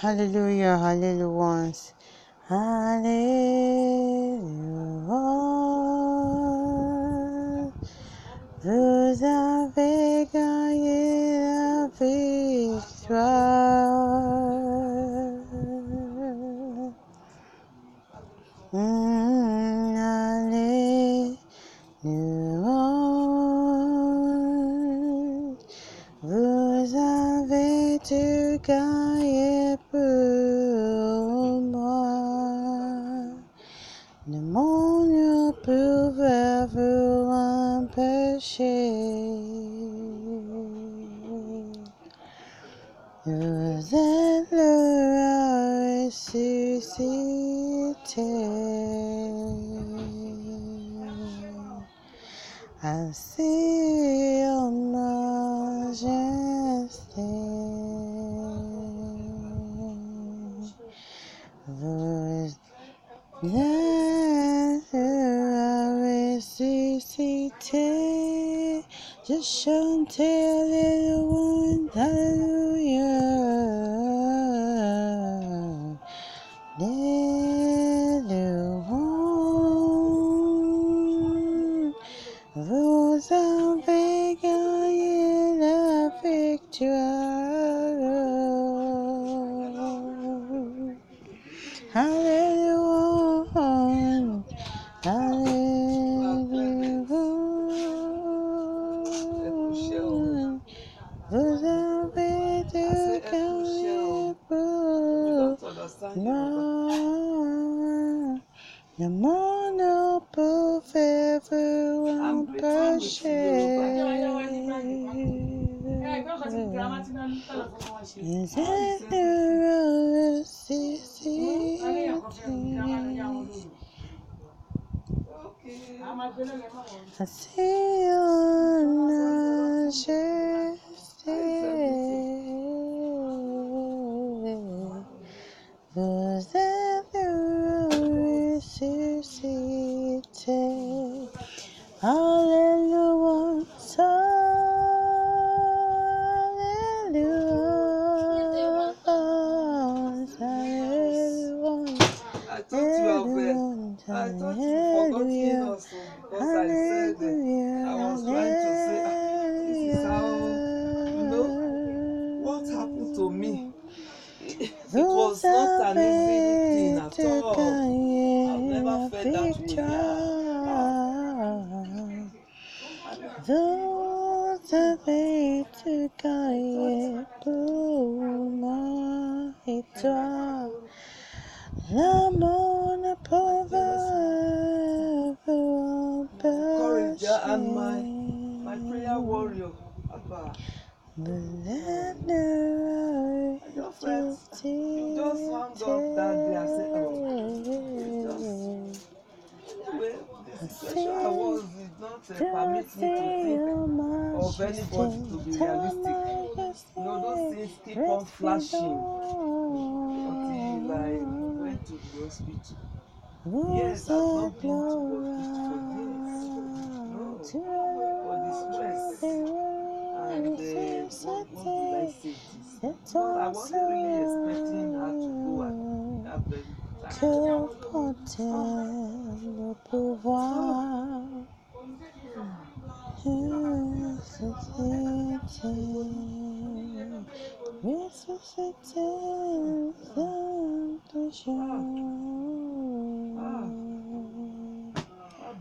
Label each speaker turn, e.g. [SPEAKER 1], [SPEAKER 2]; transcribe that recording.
[SPEAKER 1] Hallelujah, hallelujah once. Hallelujah. Vous avez gagné la victoire. Mm, Alléluia. Vous avez tout gagné pour moi. Le monde ne pouvait vous le ressuscité. Assis en majesté. Vous êtes le ressuscité. Je chantais Alléluia, Alléluia. Alléluia. Vous avez gagné la victoire. Alléluia. Alléluia. Vous avez tout gagné pour moi. Le monde ne pouvait vous empêcher. Vous êtes le ressuscité. Assis en
[SPEAKER 2] Uh, I thought you forgotten us oh, because I said I was trying to say ah, this is how you know what happened to me. It, was not an easy thing at all. I've never felt that way.
[SPEAKER 1] Vous avez tout gagné pour moi et toi. L'amour
[SPEAKER 2] yeah, and my my prayer warrior. Abba.
[SPEAKER 1] Vous êtes le
[SPEAKER 2] Your friends, you just wound up that day and said, oh, just Anyway, the situation I was did not uh, permit me to think of anybody to be realistic. You know, those things keep on flashing until I went to the hospital. Yes, been to hospital for years. No, for the stress. And uh, what, what will I say this? No, I wasn't really expecting her to go at that very time.
[SPEAKER 1] Que portait le pouvoir ressuscité, ressuscité.